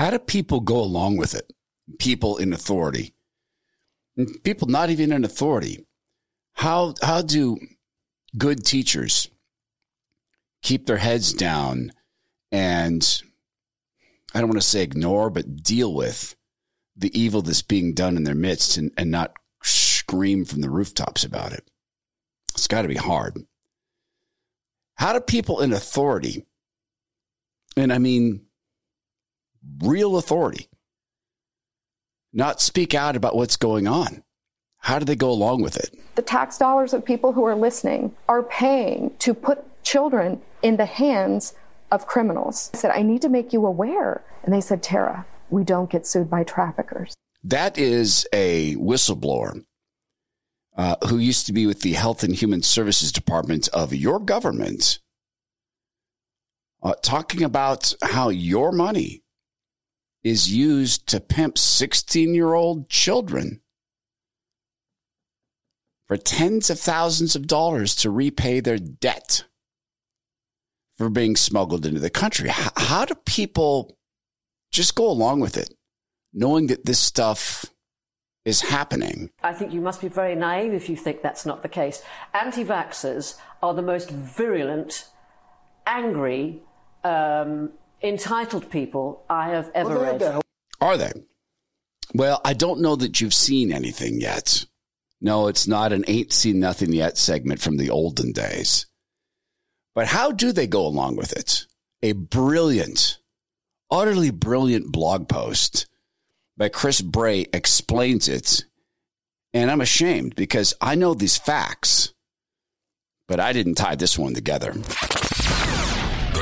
How do people go along with it? People in authority, people not even in authority. How how do good teachers keep their heads down and I don't want to say ignore, but deal with the evil that's being done in their midst and, and not scream from the rooftops about it. It's got to be hard. How do people in authority, and I mean real authority, not speak out about what's going on? How do they go along with it? The tax dollars of people who are listening are paying to put children in the hands of criminals. I said, I need to make you aware. And they said, Tara, we don't get sued by traffickers. That is a whistleblower uh, who used to be with the Health and Human Services Department of your government, uh, talking about how your money is used to pimp 16 year old children for tens of thousands of dollars to repay their debt for being smuggled into the country. How, how do people just go along with it, knowing that this stuff is happening? I think you must be very naive if you think that's not the case. Anti vaxxers are the most virulent, angry, um, entitled people I have ever well, read. Are they? Well, I don't know that you've seen anything yet. No, it's not an ain't seen nothing yet segment from the olden days. But how do they go along with it? A brilliant, utterly brilliant blog post by Chris Bray explains it. And I'm ashamed because I know these facts, but I didn't tie this one together.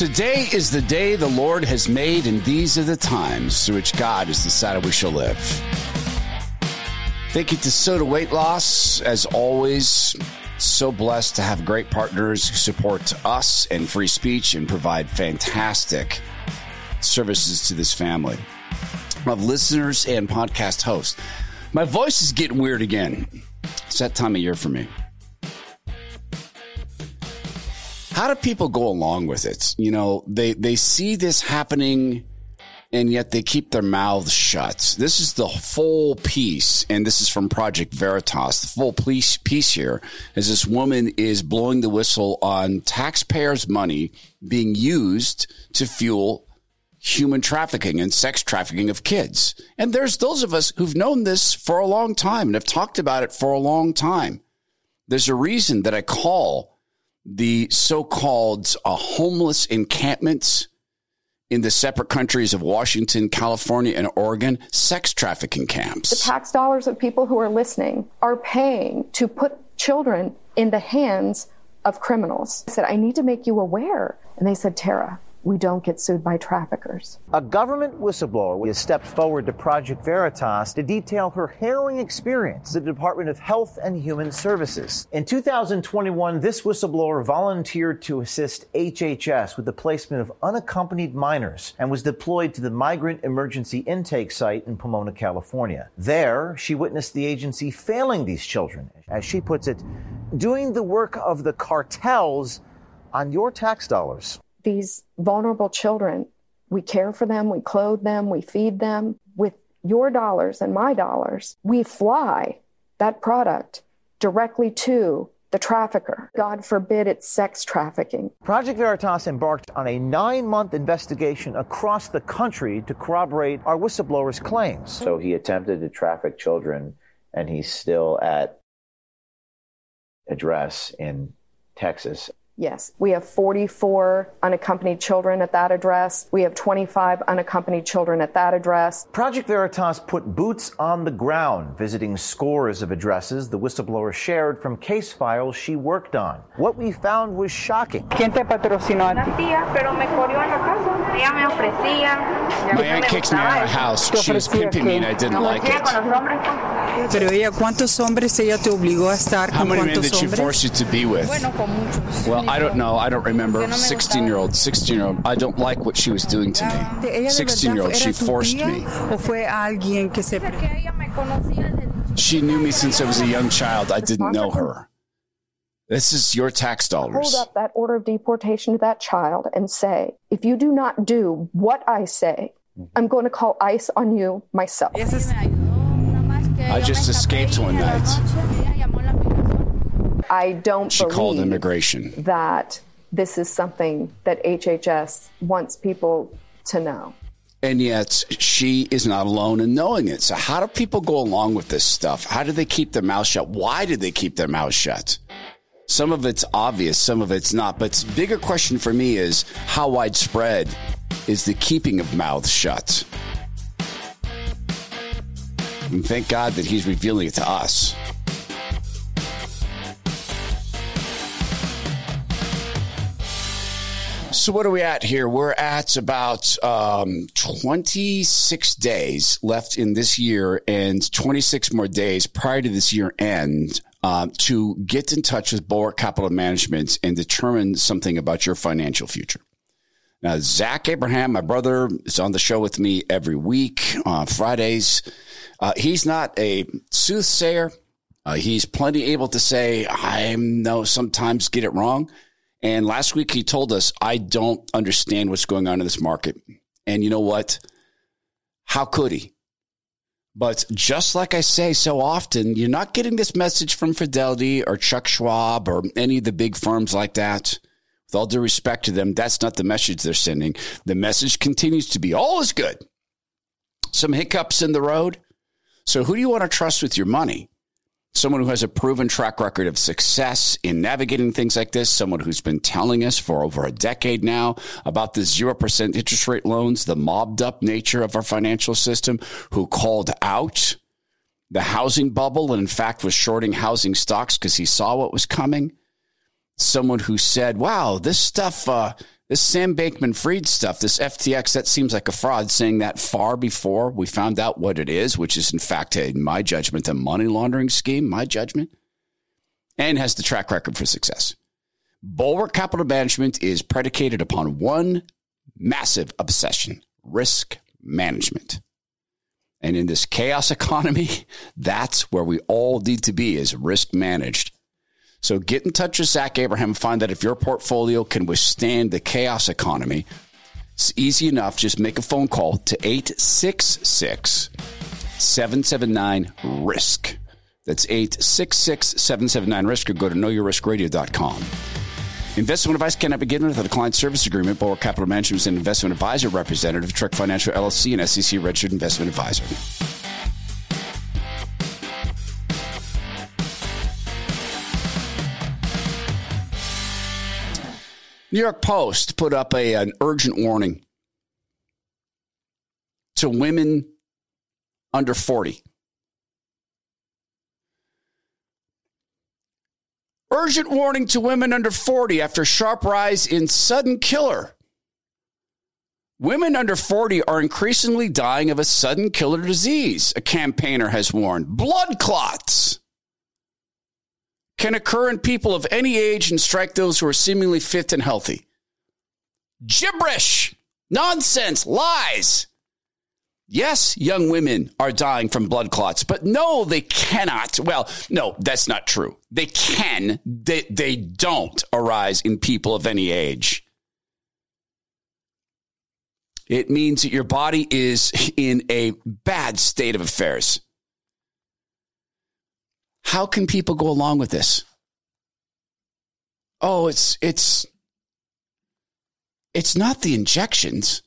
Today is the day the Lord has made, and these are the times through which God has decided we shall live. Thank you to Sota Weight Loss. As always, so blessed to have great partners who support us and free speech and provide fantastic services to this family of listeners and podcast hosts. My voice is getting weird again. It's that time of year for me. How do people go along with it? You know, they, they see this happening and yet they keep their mouths shut. This is the full piece, and this is from Project Veritas. The full piece, piece here is this woman is blowing the whistle on taxpayers' money being used to fuel human trafficking and sex trafficking of kids. And there's those of us who've known this for a long time and have talked about it for a long time. There's a reason that I call the so-called uh, homeless encampments in the separate countries of Washington, California, and Oregon, sex trafficking camps. The tax dollars of people who are listening are paying to put children in the hands of criminals. I said, I need to make you aware. And they said, Tara, we don't get sued by traffickers. A government whistleblower has stepped forward to Project Veritas to detail her harrowing experience at the Department of Health and Human Services. In 2021, this whistleblower volunteered to assist HHS with the placement of unaccompanied minors and was deployed to the Migrant Emergency Intake Site in Pomona, California. There, she witnessed the agency failing these children, as she puts it, doing the work of the cartels on your tax dollars these vulnerable children. We care for them, we clothe them, we feed them with your dollars and my dollars. We fly that product directly to the trafficker. God forbid it's sex trafficking. Project Veritas embarked on a nine month investigation across the country to corroborate our whistleblower's claims. So he attempted to traffic children, and he's still at address in Texas. Yes, we have 44 unaccompanied children at that address. We have 25 unaccompanied children at that address. Project Veritas put boots on the ground, visiting scores of addresses the whistleblower shared from case files she worked on. What we found was shocking. ¿Quién te patrocinó a ti? pero me corrió en la casa. Ella me ofrecía. My aunt kicks me out of the house. She was pimping me and I didn't like it. Pero ella, ¿cuántos hombres ella te obligó a estar How con many men cuántos did she hombres? force you to be with? Bueno, con muchos. Well, I don't know. I don't remember. Yo no me 16 year old, 16 year old. I don't like what she was doing to me. ¿Ella de 16 year verdad old, era she tu forced tía me. ¿O fue alguien que se... Que ella me conocía desde She knew me since I was a young child. I didn't know her. This is your tax dollars. hold dollars. up that order of deportation to that child and say, if you do not do what I say, mm-hmm. I'm going to call ICE on you myself. Esa es- me I just escaped one night. noche ella llamó a la migración. I don't She called immigration. that this is something that HHS wants people to know. And yet she is not alone in knowing it. So how do people go along with this stuff? How do they keep their mouth shut? Why did they keep their mouth shut? Some of it's obvious, some of it's not. But the bigger question for me is how widespread is the keeping of mouths shut? And thank God that he's revealing it to us. So what are we at here? We're at about um, 26 days left in this year and 26 more days prior to this year end um, to get in touch with Bulwark Capital Management and determine something about your financial future. Now, Zach Abraham, my brother, is on the show with me every week on Fridays. Uh, he's not a soothsayer. Uh, he's plenty able to say, I know sometimes get it wrong. And last week he told us, I don't understand what's going on in this market. And you know what? How could he? But just like I say so often, you're not getting this message from Fidelity or Chuck Schwab or any of the big firms like that. With all due respect to them, that's not the message they're sending. The message continues to be all is good. Some hiccups in the road. So who do you want to trust with your money? Someone who has a proven track record of success in navigating things like this, someone who's been telling us for over a decade now about the 0% interest rate loans, the mobbed up nature of our financial system, who called out the housing bubble and in fact was shorting housing stocks because he saw what was coming. Someone who said, wow, this stuff, uh, this Sam Bankman Fried stuff, this FTX, that seems like a fraud, saying that far before we found out what it is, which is in fact, in my judgment, a money laundering scheme, my judgment, and has the track record for success. Bulwark Capital Management is predicated upon one massive obsession risk management. And in this chaos economy, that's where we all need to be is risk managed. So get in touch with Zach Abraham and find out if your portfolio can withstand the chaos economy. It's easy enough. Just make a phone call to 866 779 RISK. That's 866 779 RISK or go to knowyourriskradio.com. Investment advice cannot be given without a client service agreement. Bulwark Capital Management is an investment advisor representative of Trek Financial LLC and SEC registered investment advisor. New York Post put up a, an urgent warning to women under 40. Urgent warning to women under 40 after sharp rise in sudden killer. Women under 40 are increasingly dying of a sudden killer disease, a campaigner has warned. Blood clots can occur in people of any age and strike those who are seemingly fit and healthy. Gibberish, nonsense, lies. Yes, young women are dying from blood clots, but no, they cannot. Well, no, that's not true. They can, they, they don't arise in people of any age. It means that your body is in a bad state of affairs. How can people go along with this? Oh, it's it's it's not the injections.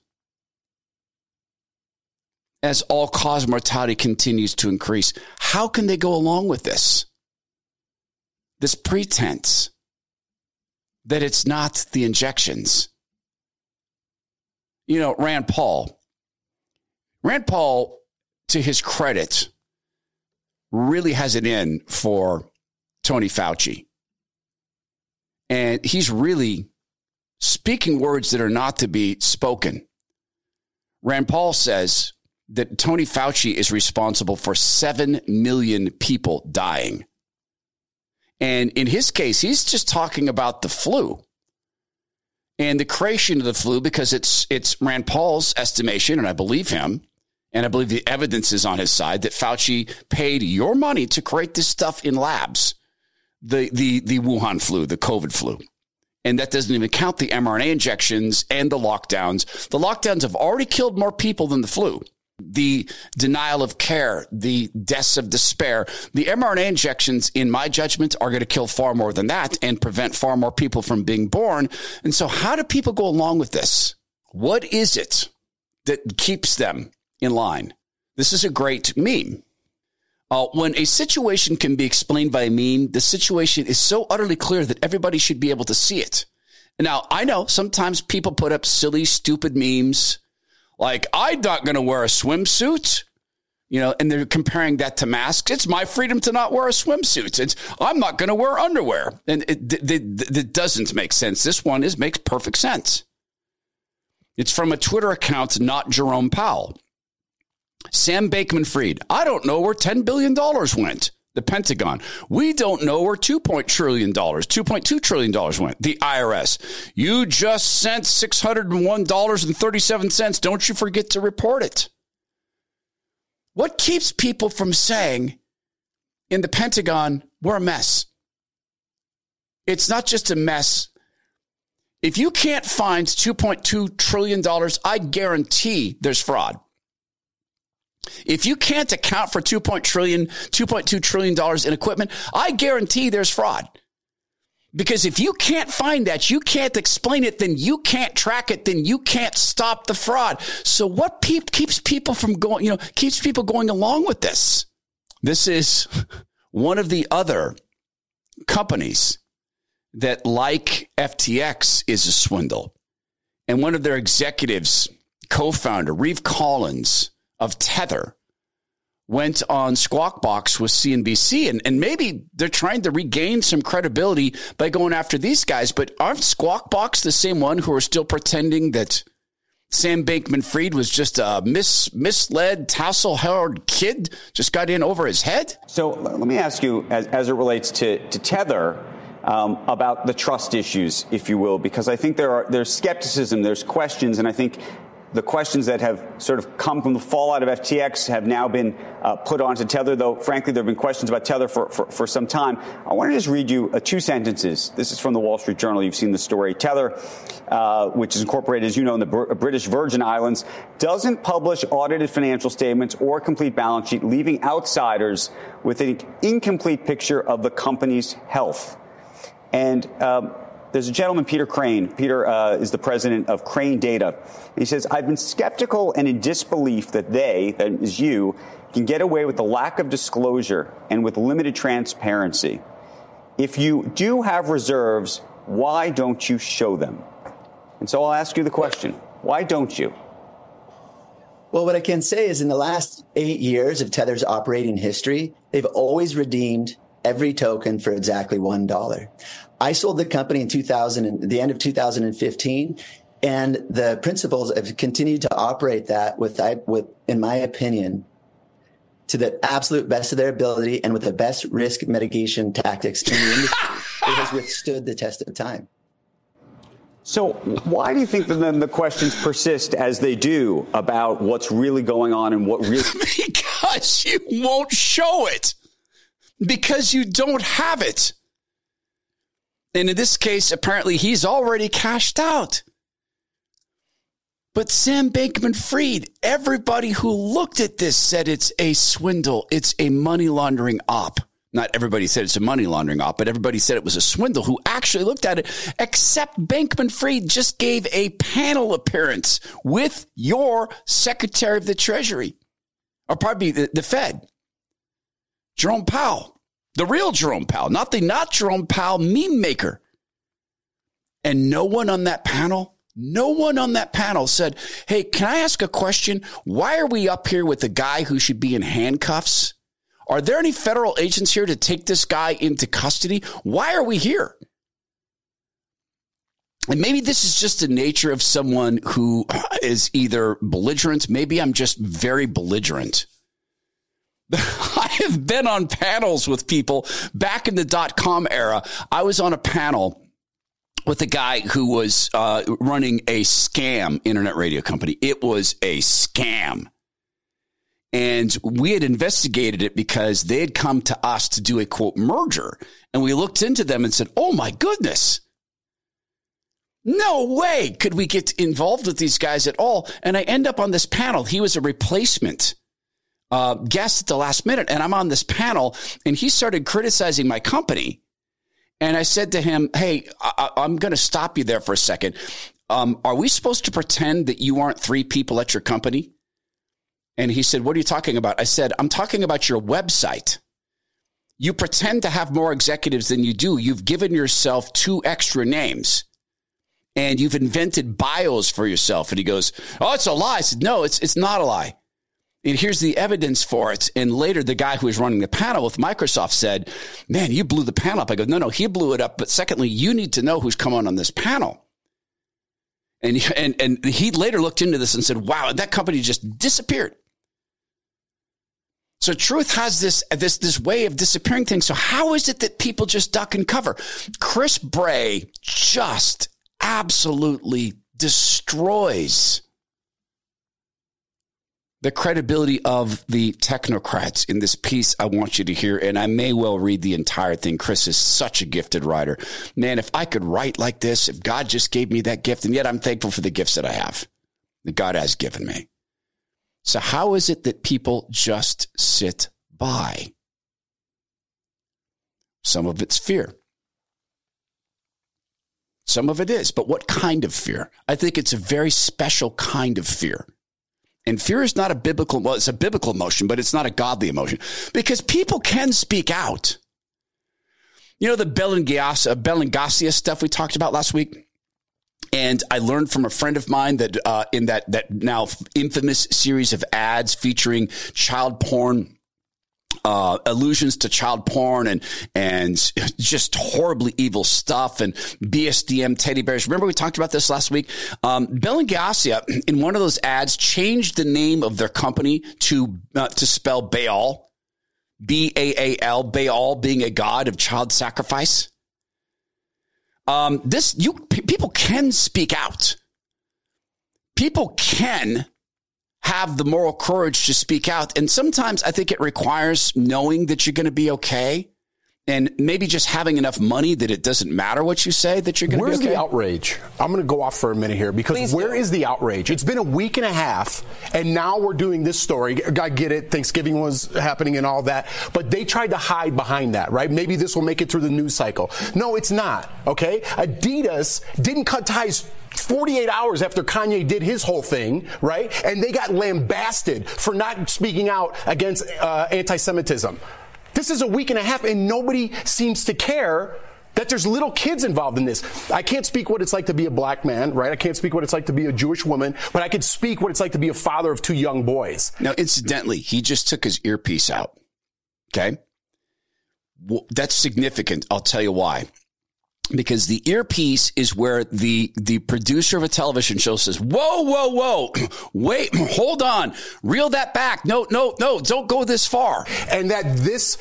As all cause mortality continues to increase, how can they go along with this? This pretense that it's not the injections. You know, Rand Paul. Rand Paul, to his credit, really has it in for Tony Fauci. And he's really speaking words that are not to be spoken. Rand Paul says that Tony Fauci is responsible for 7 million people dying. And in his case, he's just talking about the flu and the creation of the flu because it's it's Rand Paul's estimation, and I believe him, and I believe the evidence is on his side that Fauci paid your money to create this stuff in labs, the the the Wuhan flu, the COVID flu. And that doesn't even count the mRNA injections and the lockdowns. The lockdowns have already killed more people than the flu the denial of care, the deaths of despair. The mRNA injections, in my judgment, are going to kill far more than that and prevent far more people from being born. And so, how do people go along with this? What is it that keeps them in line? This is a great meme. Uh, when a situation can be explained by a meme, the situation is so utterly clear that everybody should be able to see it. Now, I know sometimes people put up silly, stupid memes like, I'm not going to wear a swimsuit. You know, and they're comparing that to masks. It's my freedom to not wear a swimsuit. It's I'm not going to wear underwear, and it, it, it, it doesn't make sense. This one is makes perfect sense. It's from a Twitter account, not Jerome Powell. Sam Bankman Fried. I don't know where $10 billion went the Pentagon. We don't know where $2.2 trillion, $2.2 trillion went. The IRS. You just sent $601.37. Don't you forget to report it. What keeps people from saying in the Pentagon, we're a mess? It's not just a mess. If you can't find $2.2 trillion, I guarantee there's fraud. If you can't account for 2. trillion, 2.2 trillion dollars in equipment, I guarantee there's fraud. Because if you can't find that, you can't explain it, then you can't track it, then you can't stop the fraud. So what pe- keeps people from going, you know, keeps people going along with this? This is one of the other companies that like FTX is a swindle. And one of their executives, co-founder, Reeve Collins, of Tether went on Squawk Box with CNBC, and, and maybe they're trying to regain some credibility by going after these guys. But aren't Squawk Box the same one who are still pretending that Sam Bankman Fried was just a mis- misled, tassel haired kid, just got in over his head? So let me ask you, as, as it relates to, to Tether, um, about the trust issues, if you will, because I think there are there's skepticism, there's questions, and I think the questions that have sort of come from the fallout of FTX have now been uh, put onto Tether, though, frankly, there have been questions about Tether for, for, for some time. I want to just read you uh, two sentences. This is from the Wall Street Journal. You've seen the story. Tether, uh, which is incorporated, as you know, in the Br- British Virgin Islands, doesn't publish audited financial statements or complete balance sheet, leaving outsiders with an incomplete picture of the company's health. And um, there's a gentleman, Peter Crane. Peter uh, is the president of Crane Data. He says, I've been skeptical and in disbelief that they, that is you, can get away with the lack of disclosure and with limited transparency. If you do have reserves, why don't you show them? And so I'll ask you the question why don't you? Well, what I can say is in the last eight years of Tether's operating history, they've always redeemed every token for exactly $1. I sold the company in 2000, the end of 2015, and the principals have continued to operate that with, with, in my opinion, to the absolute best of their ability and with the best risk mitigation tactics in the industry. it has withstood the test of time. So, why do you think that then the questions persist as they do about what's really going on and what really? because you won't show it. Because you don't have it. And in this case, apparently he's already cashed out. But Sam Bankman Fried, everybody who looked at this said it's a swindle. It's a money laundering op. Not everybody said it's a money laundering op, but everybody said it was a swindle who actually looked at it, except Bankman Fried just gave a panel appearance with your Secretary of the Treasury, or probably the, the Fed, Jerome Powell. The real Jerome Powell, not the not Jerome Powell meme maker. And no one on that panel, no one on that panel said, Hey, can I ask a question? Why are we up here with a guy who should be in handcuffs? Are there any federal agents here to take this guy into custody? Why are we here? and maybe this is just the nature of someone who is either belligerent. Maybe I'm just very belligerent. I have been on panels with people back in the dot com era. I was on a panel with a guy who was uh, running a scam internet radio company. It was a scam. And we had investigated it because they had come to us to do a quote merger. And we looked into them and said, oh my goodness. No way could we get involved with these guys at all. And I end up on this panel. He was a replacement uh, guest at the last minute. And I'm on this panel and he started criticizing my company. And I said to him, Hey, I- am going to stop you there for a second. Um, are we supposed to pretend that you aren't three people at your company? And he said, What are you talking about? I said, I'm talking about your website. You pretend to have more executives than you do. You've given yourself two extra names and you've invented bios for yourself. And he goes, Oh, it's a lie. I said, No, it's, it's not a lie. And here's the evidence for it. And later, the guy who was running the panel with Microsoft said, Man, you blew the panel up. I go, No, no, he blew it up. But secondly, you need to know who's coming on on this panel. And, and, and he later looked into this and said, Wow, that company just disappeared. So truth has this, this, this way of disappearing things. So how is it that people just duck and cover? Chris Bray just absolutely destroys the credibility of the technocrats in this piece I want you to hear, and I may well read the entire thing. Chris is such a gifted writer. Man, if I could write like this, if God just gave me that gift, and yet I'm thankful for the gifts that I have, that God has given me. So, how is it that people just sit by? Some of it's fear. Some of it is, but what kind of fear? I think it's a very special kind of fear. And fear is not a biblical, well, it's a biblical emotion, but it's not a godly emotion because people can speak out. You know, the Balenciaga stuff we talked about last week? And I learned from a friend of mine that uh, in that that now infamous series of ads featuring child porn uh, allusions to child porn and and just horribly evil stuff and BSDM teddy bears. Remember we talked about this last week. Um, Balenciaga in one of those ads changed the name of their company to uh, to spell Baal, B A A L, Baal being a god of child sacrifice. Um, this you people can speak out. People can have the moral courage to speak out, and sometimes I think it requires knowing that you're going to be okay and maybe just having enough money that it doesn't matter what you say that you're going to be okay. Where's the outrage? I'm going to go off for a minute here because Please where do. is the outrage? It's been a week and a half, and now we're doing this story. I get it. Thanksgiving was happening and all that, but they tried to hide behind that, right? Maybe this will make it through the news cycle. No, it's not. Okay, Adidas didn't cut ties 48 hours after Kanye did his whole thing, right? And they got lambasted for not speaking out against uh, anti Semitism. This is a week and a half, and nobody seems to care that there's little kids involved in this. I can't speak what it's like to be a black man, right? I can't speak what it's like to be a Jewish woman, but I can speak what it's like to be a father of two young boys. Now, incidentally, he just took his earpiece out. Okay. Well, that's significant. I'll tell you why because the earpiece is where the the producer of a television show says, "Whoa, whoa, whoa, wait, hold on, reel that back. No, no, no, don't go this far." And that this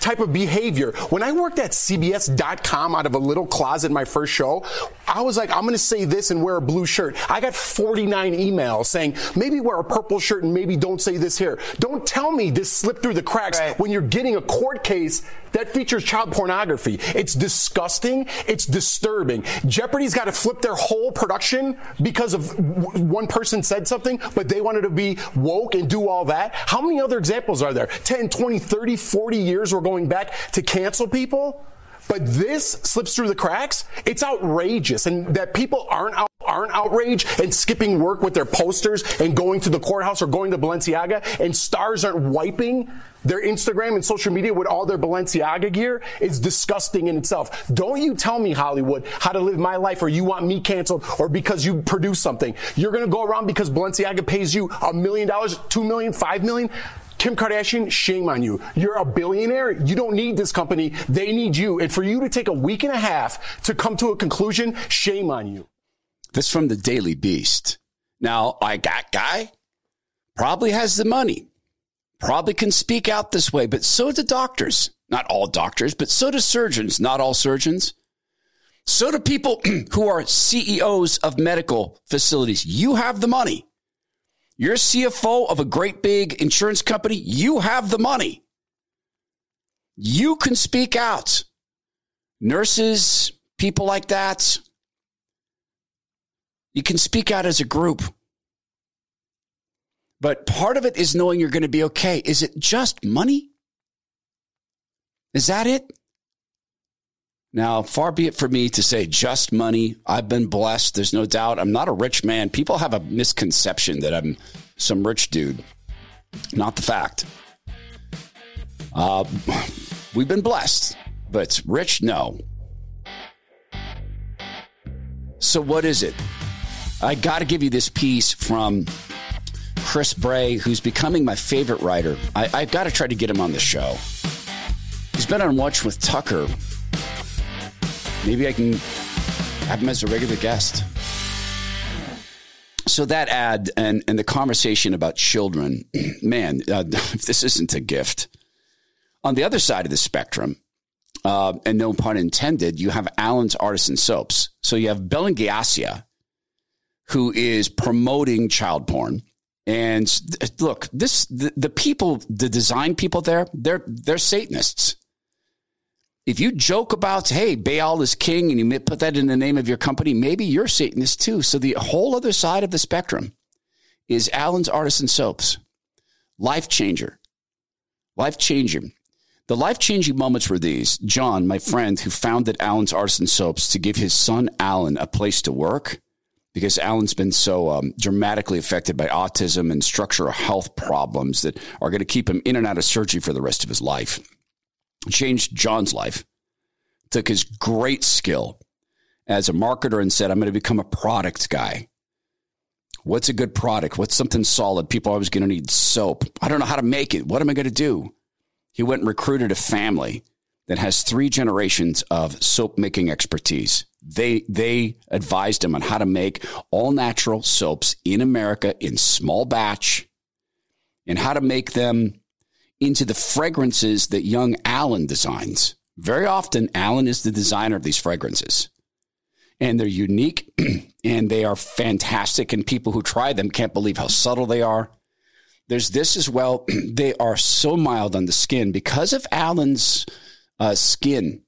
type of behavior. When I worked at CBS.com out of a little closet my first show, I was like, I'm going to say this and wear a blue shirt. I got 49 emails saying, maybe wear a purple shirt and maybe don't say this here. Don't tell me this slipped through the cracks right. when you're getting a court case that features child pornography. It's disgusting. It's disturbing. Jeopardy's got to flip their whole production because of one person said something, but they wanted to be woke and do all that. How many other examples are there? 10, 20, 30, 40 years we're going back to cancel people? But this slips through the cracks. It's outrageous, and that people aren't out, aren't outraged and skipping work with their posters and going to the courthouse or going to Balenciaga, and stars aren't wiping their Instagram and social media with all their Balenciaga gear is disgusting in itself. Don't you tell me Hollywood how to live my life, or you want me canceled, or because you produce something. You're gonna go around because Balenciaga pays you a million dollars, two million, five million. Kim Kardashian, shame on you. You're a billionaire. You don't need this company. They need you. And for you to take a week and a half to come to a conclusion, shame on you. This from the Daily Beast. Now, I got guy probably has the money, probably can speak out this way, but so do doctors. Not all doctors, but so do surgeons, not all surgeons. So do people who are CEOs of medical facilities. You have the money. You're CFO of a great big insurance company. You have the money. You can speak out. Nurses, people like that, you can speak out as a group. But part of it is knowing you're going to be okay. Is it just money? Is that it? Now, far be it for me to say just money. I've been blessed. There's no doubt. I'm not a rich man. People have a misconception that I'm some rich dude. Not the fact. Uh, we've been blessed, but rich, no. So, what is it? I got to give you this piece from Chris Bray, who's becoming my favorite writer. I, I got to try to get him on the show. He's been on Watch with Tucker. Maybe I can have him as a regular guest. So that ad and, and the conversation about children, man, uh, this isn't a gift. On the other side of the spectrum, uh, and no pun intended, you have Allen's Artisan Soaps. So you have Balenciaga, who is promoting child porn. And look, this the, the people, the design people there, they're they're Satanists. If you joke about, hey, Baal is king, and you put that in the name of your company, maybe you're Satanist too. So the whole other side of the spectrum is Allen's Artisan Soaps. Life changer. Life changer. The life changing moments were these. John, my friend who founded Allen's Artisan Soaps to give his son Allen a place to work because Allen's been so um, dramatically affected by autism and structural health problems that are going to keep him in and out of surgery for the rest of his life. Changed John's life, took his great skill as a marketer and said, I'm going to become a product guy. What's a good product? What's something solid? People are always going to need soap. I don't know how to make it. What am I going to do? He went and recruited a family that has three generations of soap making expertise. They they advised him on how to make all natural soaps in America in small batch and how to make them into the fragrances that young Allen designs. Very often Allen is the designer of these fragrances. And they're unique and they are fantastic and people who try them can't believe how subtle they are there's this as well. they are so mild on the skin because of Allen's uh, skin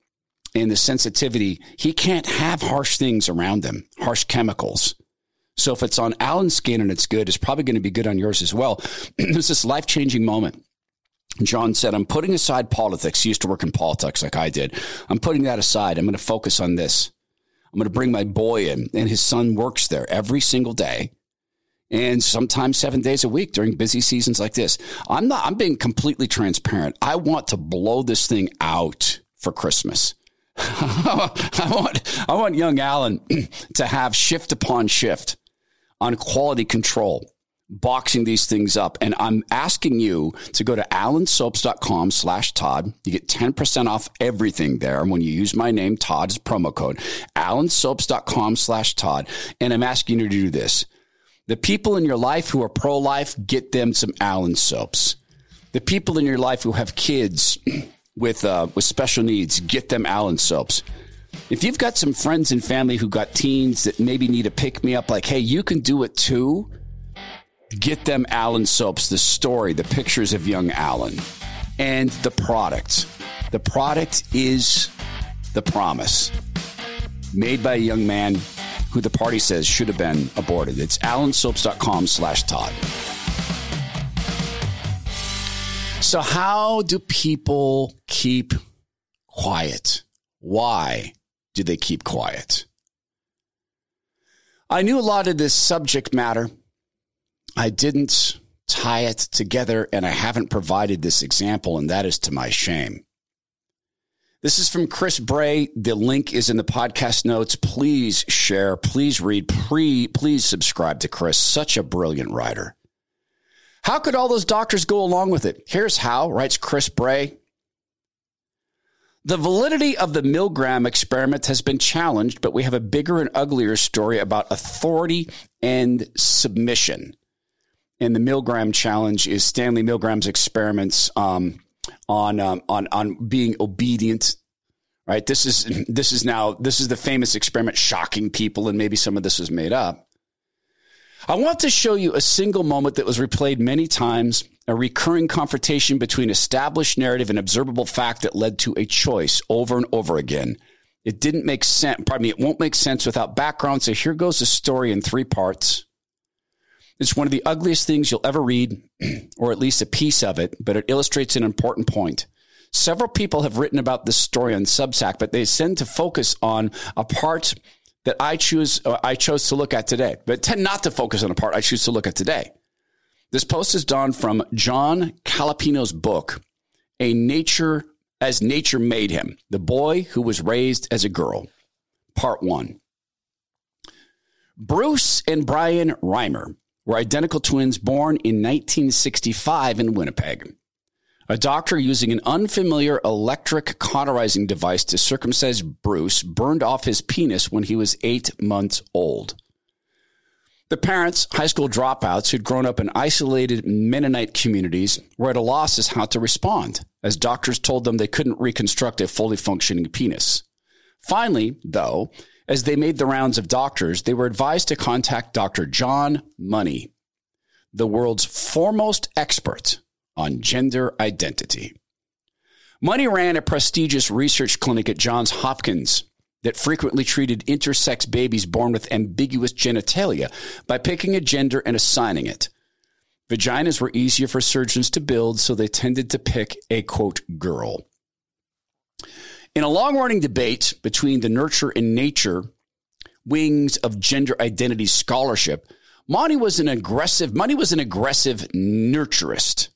and the sensitivity. He can't have harsh things around him, harsh chemicals. So if it's on Allen's skin and it's good, it's probably going to be good on yours as well. There's this life changing moment. John said, I'm putting aside politics. He used to work in politics like I did. I'm putting that aside. I'm going to focus on this. I'm going to bring my boy in, and his son works there every single day and sometimes seven days a week during busy seasons like this. I'm not, I'm being completely transparent. I want to blow this thing out for Christmas. I want, I want young Allen to have shift upon shift on quality control, boxing these things up. And I'm asking you to go to allensoaps.com slash Todd. You get 10% off everything there when you use my name, Todd, as promo code, allensoaps.com slash Todd. And I'm asking you to do this the people in your life who are pro life, get them some Allen soaps. The people in your life who have kids with uh, with special needs, get them Allen soaps. If you've got some friends and family who got teens that maybe need a pick me up, like, hey, you can do it too, get them Allen soaps, the story, the pictures of young Allen, and the product. The product is the promise made by a young man who the party says should have been aborted. It's allensoaps.com slash Todd. So, how do people keep quiet? Why do they keep quiet? I knew a lot of this subject matter. I didn't tie it together, and I haven't provided this example, and that is to my shame. This is from Chris Bray. The link is in the podcast notes. Please share, please read, pre, please subscribe to Chris. Such a brilliant writer. How could all those doctors go along with it? Here's how, writes Chris Bray. The validity of the Milgram experiment has been challenged, but we have a bigger and uglier story about authority and submission. And the Milgram challenge is Stanley Milgram's experiments um, on um, on on being obedient. Right. This is this is now this is the famous experiment shocking people, and maybe some of this was made up. I want to show you a single moment that was replayed many times, a recurring confrontation between established narrative and observable fact that led to a choice over and over again. It didn't make sense. Pardon me, it won't make sense without background. So here goes the story in three parts. It's one of the ugliest things you'll ever read, or at least a piece of it, but it illustrates an important point. Several people have written about this story on Substack, but they tend to focus on a part that I choose uh, I chose to look at today, but tend not to focus on a part I choose to look at today. This post is done from John Colapinto's book, A Nature as Nature Made Him, the boy who was raised as a girl. Part 1. Bruce and Brian Reimer were identical twins born in 1965 in Winnipeg. A doctor using an unfamiliar electric cauterizing device to circumcise Bruce burned off his penis when he was eight months old. The parents, high school dropouts who'd grown up in isolated Mennonite communities, were at a loss as how to respond, as doctors told them they couldn't reconstruct a fully functioning penis. Finally, though, as they made the rounds of doctors, they were advised to contact Dr. John Money, the world's foremost expert on gender identity. Money ran a prestigious research clinic at Johns Hopkins that frequently treated intersex babies born with ambiguous genitalia by picking a gender and assigning it. Vaginas were easier for surgeons to build, so they tended to pick a quote girl. In a long running debate between the nurture and nature wings of gender identity scholarship, Monty was an aggressive, Money was an aggressive nurturist.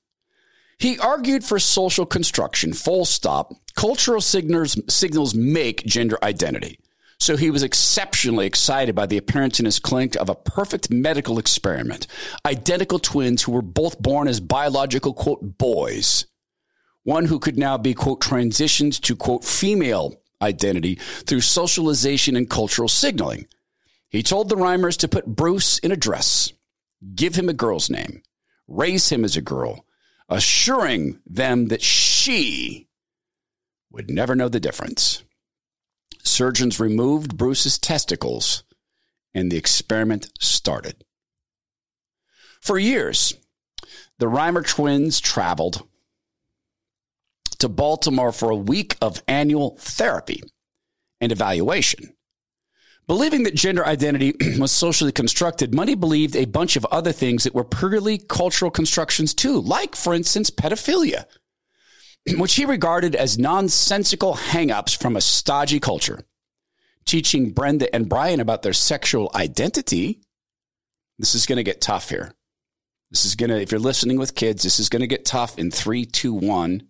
He argued for social construction, full stop. Cultural signals, signals make gender identity. So he was exceptionally excited by the appearance in his clinic of a perfect medical experiment. Identical twins who were both born as biological, quote, boys. One who could now be, quote, transitioned to, quote, female identity through socialization and cultural signaling. He told the Reimers to put Bruce in a dress, give him a girl's name, raise him as a girl, assuring them that she would never know the difference. Surgeons removed Bruce's testicles and the experiment started. For years, the Reimer twins traveled to Baltimore for a week of annual therapy and evaluation. Believing that gender identity was socially constructed, Money believed a bunch of other things that were purely cultural constructions too, like, for instance, pedophilia, which he regarded as nonsensical hangups from a stodgy culture. Teaching Brenda and Brian about their sexual identity, this is going to get tough here. This is going to, if you're listening with kids, this is going to get tough in three, two, one.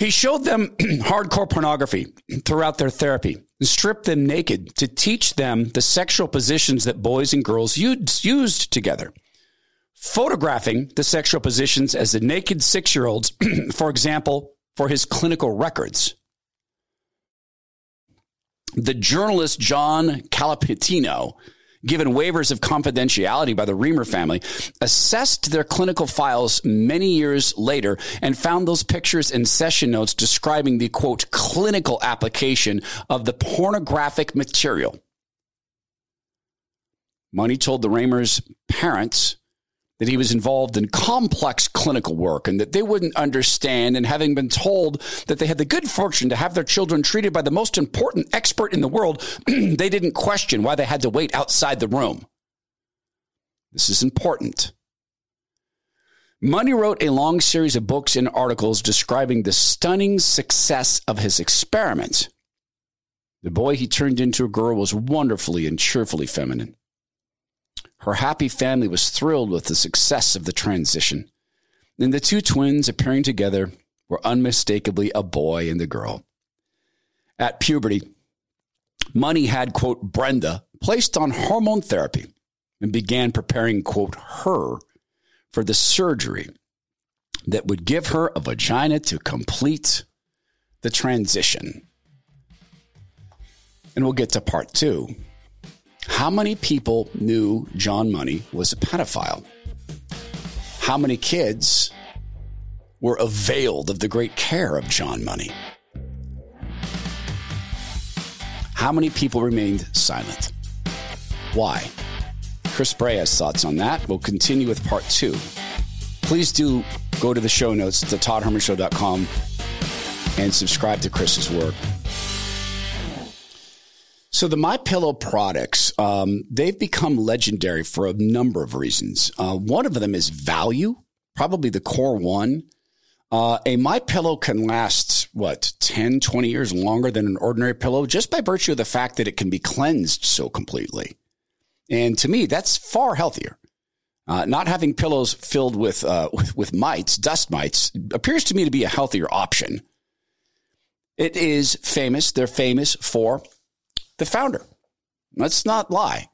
He showed them hardcore pornography throughout their therapy and stripped them naked to teach them the sexual positions that boys and girls used together. Photographing the sexual positions as the naked six year olds, for example, for his clinical records. The journalist John Colapinto given waivers of confidentiality by the Reimer family, assessed their clinical files many years later and found those pictures and session notes describing the quote clinical application of the pornographic material. Money told the Reimers' parents that he was involved in complex clinical work and that they wouldn't understand. And having been told that they had the good fortune to have their children treated by the most important expert in the world, they didn't question why they had to wait outside the room. This is important. Money wrote a long series of books and articles describing the stunning success of his experiment. The boy he turned into a girl was wonderfully and cheerfully feminine. Her happy family was thrilled with the success of the transition, and the two twins appearing together were unmistakably a boy and a girl. At puberty, Money had, quote, Brenda placed on hormone therapy and began preparing, quote, her for the surgery that would give her a vagina to complete the transition. And we'll get to part two. How many people knew John Money was a pedophile? How many kids were availed of the great care of John Money? How many people remained silent? Why? Chris Bray has thoughts on that. We'll continue with part two. Please do go to the show notes, to toddhermanshow.com, and subscribe to Chris's work. So the My Pillow products, um, they've become legendary for a number of reasons. Uh, one of them is value, probably the core one. Uh, a My Pillow can last what 10, 20 years longer than an ordinary pillow just by virtue of the fact that it can be cleansed so completely. And to me, that's far healthier. Uh, not having pillows filled with, uh, with with mites, dust mites, appears to me to be a healthier option. It is famous. They're famous for the founder. Let's not lie.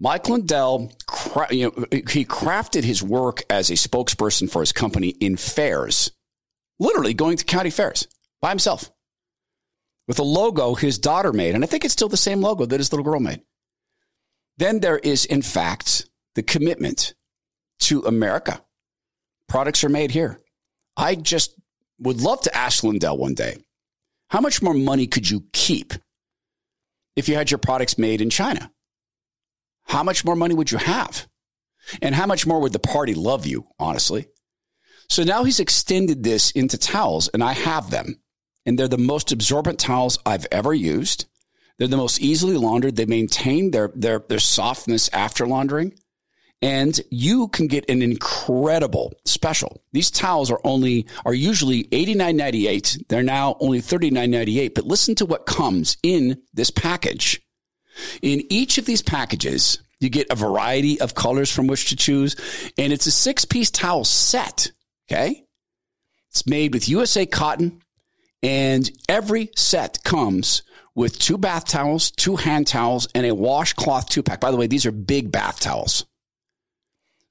Mike Lindell, you know, he crafted his work as a spokesperson for his company in fairs, literally going to county fairs by himself with a logo his daughter made. And I think it's still the same logo that his little girl made. Then there is, in fact, the commitment to America. Products are made here. I just would love to ask Lindell one day how much more money could you keep if you had your products made in China? How much more money would you have? And how much more would the party love you, honestly? So now he's extended this into towels, and I have them. And they're the most absorbent towels I've ever used. They're the most easily laundered. They maintain their, their, their softness after laundering. And you can get an incredible special. These towels are only, are usually $89.98. They're now only $39.98. But listen to what comes in this package. In each of these packages, you get a variety of colors from which to choose. And it's a six piece towel set. Okay. It's made with USA cotton and every set comes with two bath towels, two hand towels, and a washcloth two pack. By the way, these are big bath towels.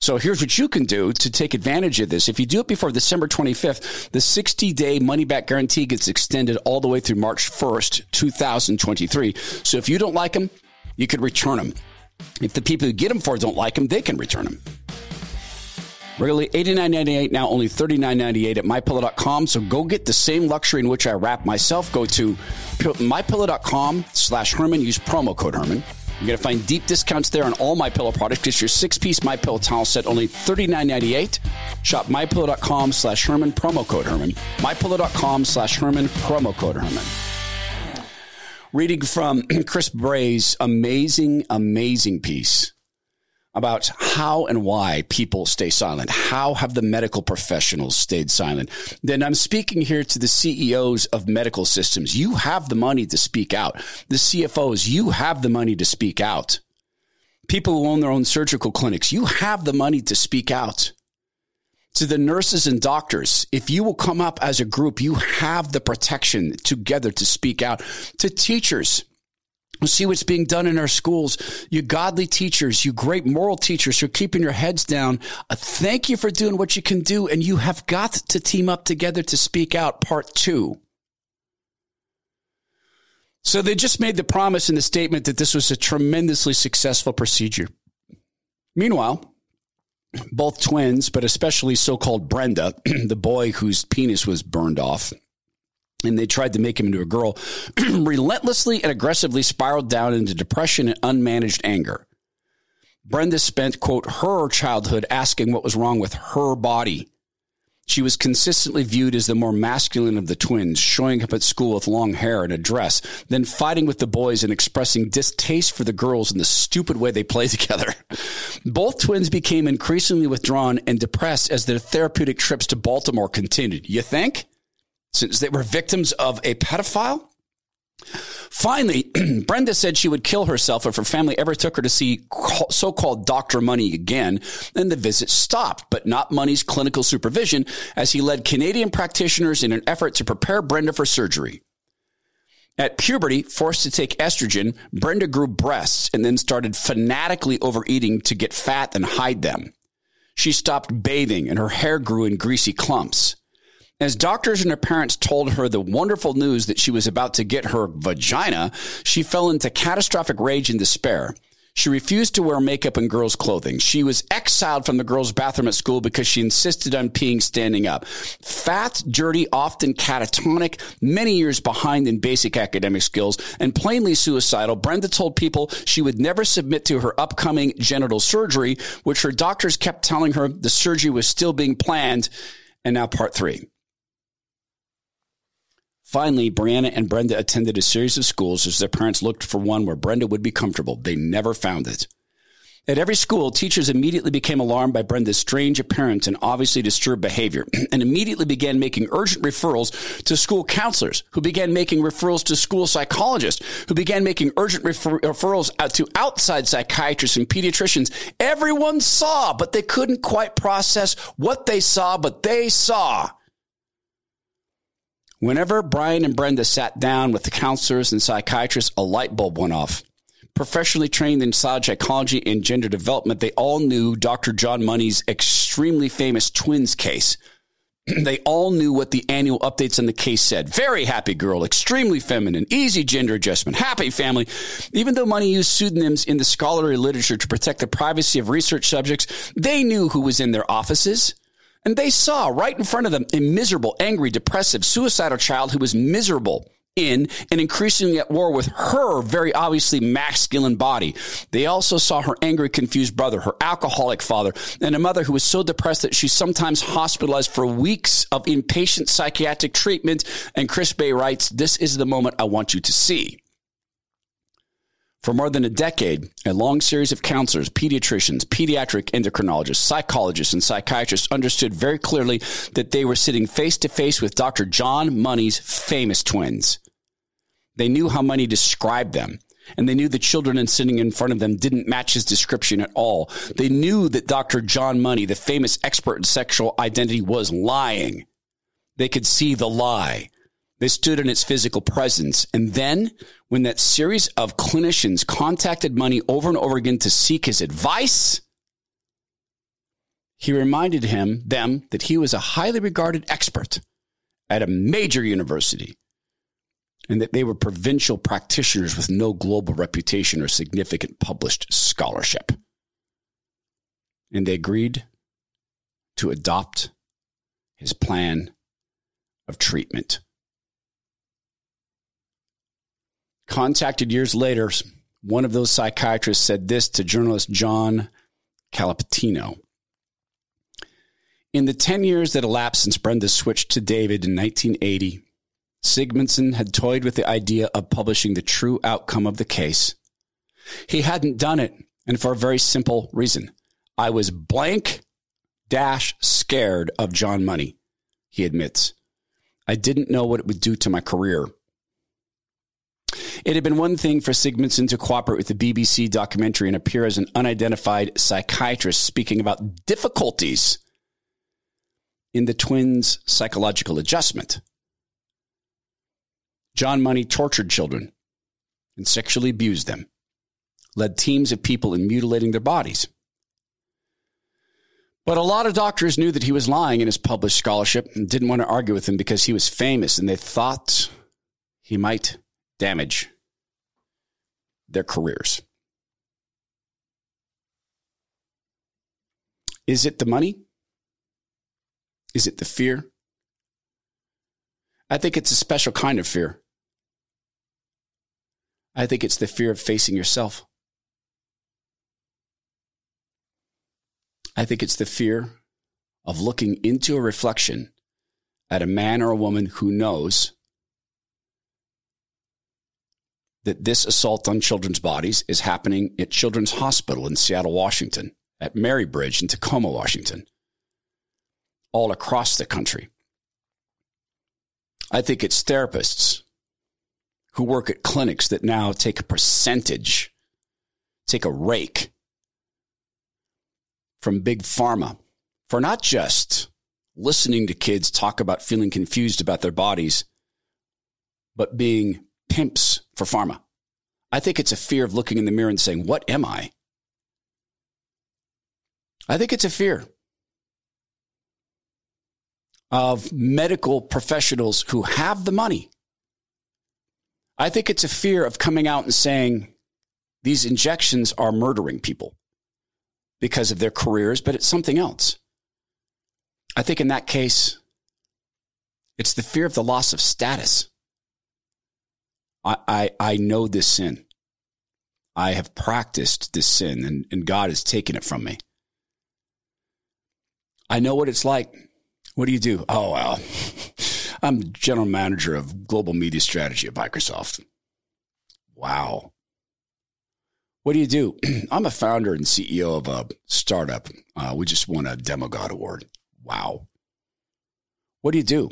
So here's what you can do to take advantage of this. If you do it before December 25th, the 60 day money back guarantee gets extended all the way through March 1st, 2023. So if you don't like them, you could return them. If the people who get them for don't like them, they can return them. Regularly $89.98, now only $39.98 at mypillow.com. So go get the same luxury in which I wrap myself. Go to mypillow.com slash Herman. Use promo code Herman. You're going to find deep discounts there on all My Pillow products. Get your six-piece My Pillow towel set only $39.98. Shop mypillow.com slash Herman, promo code Herman. mypillow.com slash Herman, promo code Herman. Reading from Chris Bray's amazing, amazing piece about how and why people stay silent. How have the medical professionals stayed silent? Then I'm speaking here to the CEOs of medical systems. You have the money to speak out. The CFOs, you have the money to speak out. People who own their own surgical clinics, you have the money to speak out. To the nurses and doctors, if you will come up as a group, you have the protection together to speak out. To teachers, see what's being done in our schools. You godly teachers, you great moral teachers who are keeping your heads down. Uh, thank you for doing what you can do. And you have got to team up together to speak out. Part two. So they just made the promise in the statement that this was a tremendously successful procedure. Meanwhile, both twins, but especially so called Brenda, the boy whose penis was burned off, and they tried to make him into a girl, relentlessly and aggressively spiraled down into depression and unmanaged anger. Brenda spent, quote, her childhood asking what was wrong with her body. She was consistently viewed as the more masculine of the twins, showing up at school with long hair and a dress, then fighting with the boys and expressing distaste for the girls and the stupid way they play together. Both twins became increasingly withdrawn and depressed as their therapeutic trips to Baltimore continued. You think? Since they were victims of a pedophile. Finally, Brenda said she would kill herself if her family ever took her to see so called Dr. Money again. And the visit stopped, but not Money's clinical supervision as he led Canadian practitioners in an effort to prepare Brenda for surgery. At puberty, forced to take estrogen, Brenda grew breasts and then started fanatically overeating to get fat and hide them. She stopped bathing and her hair grew in greasy clumps. As doctors and her parents told her the wonderful news that she was about to get her vagina, she fell into catastrophic rage and despair. She refused to wear makeup and girls' clothing. She was exiled from the girls' bathroom at school because she insisted on peeing standing up. Fat, dirty, often catatonic, many years behind in basic academic skills, and plainly suicidal, Brenda told people she would never submit to her upcoming genital surgery, which her doctors kept telling her the surgery was still being planned. And now, part three. Finally, Brianna and Brenda attended a series of schools as their parents looked for one where Brenda would be comfortable. They never found it. At every school, teachers immediately became alarmed by Brenda's strange appearance and obviously disturbed behavior, and immediately began making urgent referrals to school counselors, who began making referrals to school psychologists, who began making urgent refer- referrals out to outside psychiatrists and pediatricians. Everyone saw, but they couldn't quite process what they saw, but they saw. Whenever Brian and Brenda sat down with the counselors and psychiatrists, a light bulb went off. Professionally trained in psychology and gender development, they all knew Dr. John Money's extremely famous twins case. they all knew what the annual updates on the case said. Very happy girl, extremely feminine, easy gender adjustment, happy family. Even though Money used pseudonyms in the scholarly literature to protect the privacy of research subjects, they knew who was in their offices. And they saw right in front of them a miserable, angry, depressive, suicidal child who was miserable in and increasingly at war with her very obviously masculine body. They also saw her angry, confused brother, her alcoholic father, and a mother who was so depressed that she sometimes hospitalized for weeks of inpatient psychiatric treatment. And Chris Bray writes, This is the moment I want you to see. For more than a decade, a long series of counselors, pediatricians, pediatric endocrinologists, psychologists, and psychiatrists understood very clearly that they were sitting face to face with Dr. John Money's famous twins. They knew how Money described them, and they knew the children sitting in front of them didn't match his description at all. They knew that Dr. John Money, the famous expert in sexual identity, was lying. They could see the lie. They stood in its physical presence. And then, when that series of clinicians contacted Money over and over again to seek his advice, he reminded him them that he was a highly regarded expert at a major university and that they were provincial practitioners with no global reputation or significant published scholarship. And they agreed to adopt his plan of treatment. Contacted years later, one of those psychiatrists said this to journalist John Colapinto. In the 10 years that elapsed since Brenda switched to David in 1980, Sigmundson had toyed with the idea of publishing the true outcome of the case. He hadn't done it, and for a very simple reason. I was blank dash scared of John Money, he admits. I didn't know what it would do to my career. It had been one thing for Sigmundson to cooperate with the BBC documentary and appear as an unidentified psychiatrist speaking about difficulties in the twins' psychological adjustment. John Money tortured children and sexually abused them, led teams of people in mutilating their bodies. But a lot of doctors knew that he was lying in his published scholarship and didn't want to argue with him because he was famous and they thought he might damage their careers. Is it the money? Is it the fear? I think it's a special kind of fear. I think it's the fear of facing yourself. I think it's the fear of looking into a reflection at a man or a woman who knows that this assault on children's bodies is happening at Children's Hospital in Seattle, Washington, at Mary Bridge in Tacoma, Washington, all across the country. I think it's therapists who work at clinics that now take a percentage, take a rake from big pharma for not just listening to kids talk about feeling confused about their bodies, but being pimps for pharma. I think it's a fear of looking in the mirror and saying, What am I? I think it's a fear. of medical professionals who have the money. I think it's a fear of coming out and saying these injections are murdering people because of their careers, but it's something else. I think in that case, it's the fear of the loss of status. I, I, I know this sin. I have practiced this sin, and, and God has taken it from me. I know what it's like. What do you do? Oh, well, I'm general manager of global media strategy at Microsoft. Wow. What do you do? I'm a founder and CEO of a startup. Uh, we just won a Demogod Award. Wow. What do you do?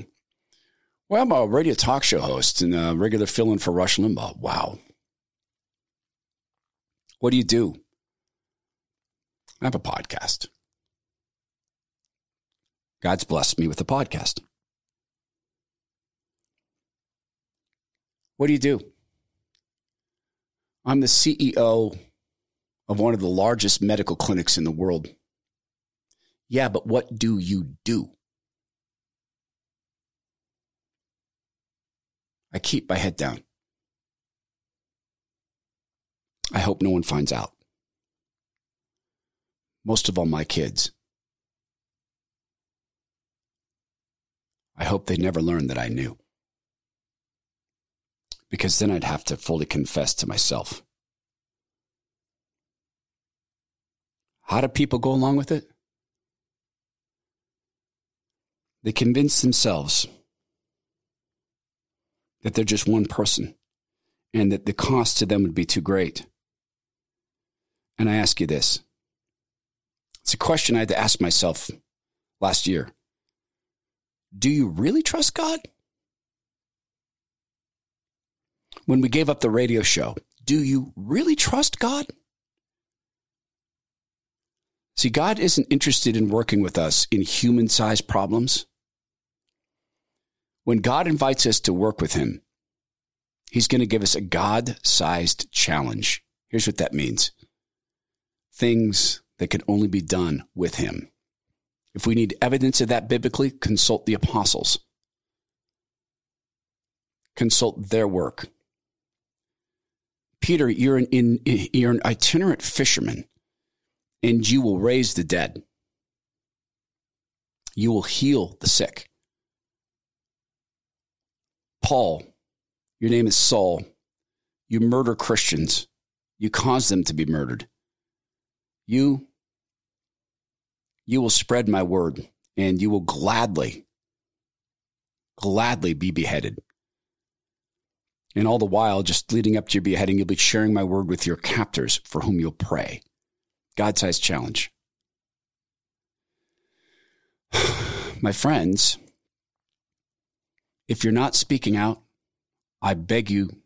Well, I'm a radio talk show host and a regular fill in for Rush Limbaugh. Wow. What do you do? I have a podcast. God's blessed me with a podcast. What do you do? I'm the CEO of one of the largest medical clinics in the world. Yeah, but what do you do? I keep my head down. I hope no one finds out. Most of all, my kids. I hope they never learn that I knew. Because then I'd have to fully confess to myself. How do people go along with it? They convince themselves that they're just one person and that the cost to them would be too great. And I ask you this it's a question I had to ask myself last year. Do you really trust God? When we gave up the radio show, do you really trust God? See, God isn't interested in working with us in human sized problems. When God invites us to work with Him, He's going to give us a God sized challenge. Here's what that means things that can only be done with Him. If we need evidence of that biblically, consult the apostles, consult their work. Peter, you're an, in, you're an itinerant fisherman, and you will raise the dead. You will heal the sick. Paul, your name is Saul. You murder Christians. You cause them to be murdered. You, you will spread my word and you will gladly, gladly be beheaded. And all the while, just leading up to your beheading, you'll be sharing my word with your captors for whom you'll pray. God sized challenge. my friends, if you're not speaking out, I beg you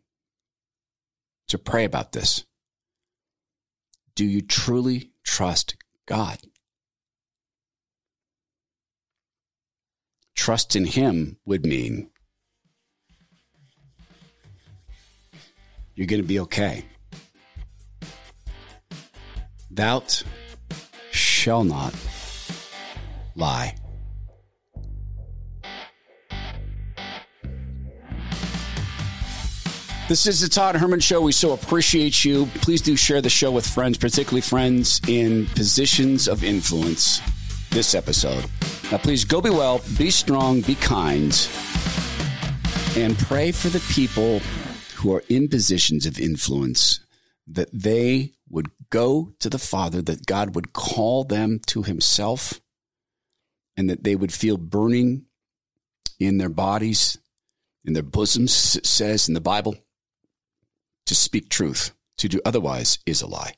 to pray about this. Do you truly trust God? Trust in Him would mean you're going to be okay. Thou shall not lie. This is the Todd Herman Show. We so appreciate you. Please do share the show with friends, particularly friends in positions of influence. This episode. Now, please go be well, be strong, be kind, and pray for the people who are in positions of influence that they would go to the Father, that God would call them to Himself, and that they would feel burning in their bodies, in their bosoms, it says in the Bible to speak truth. To do otherwise is a lie.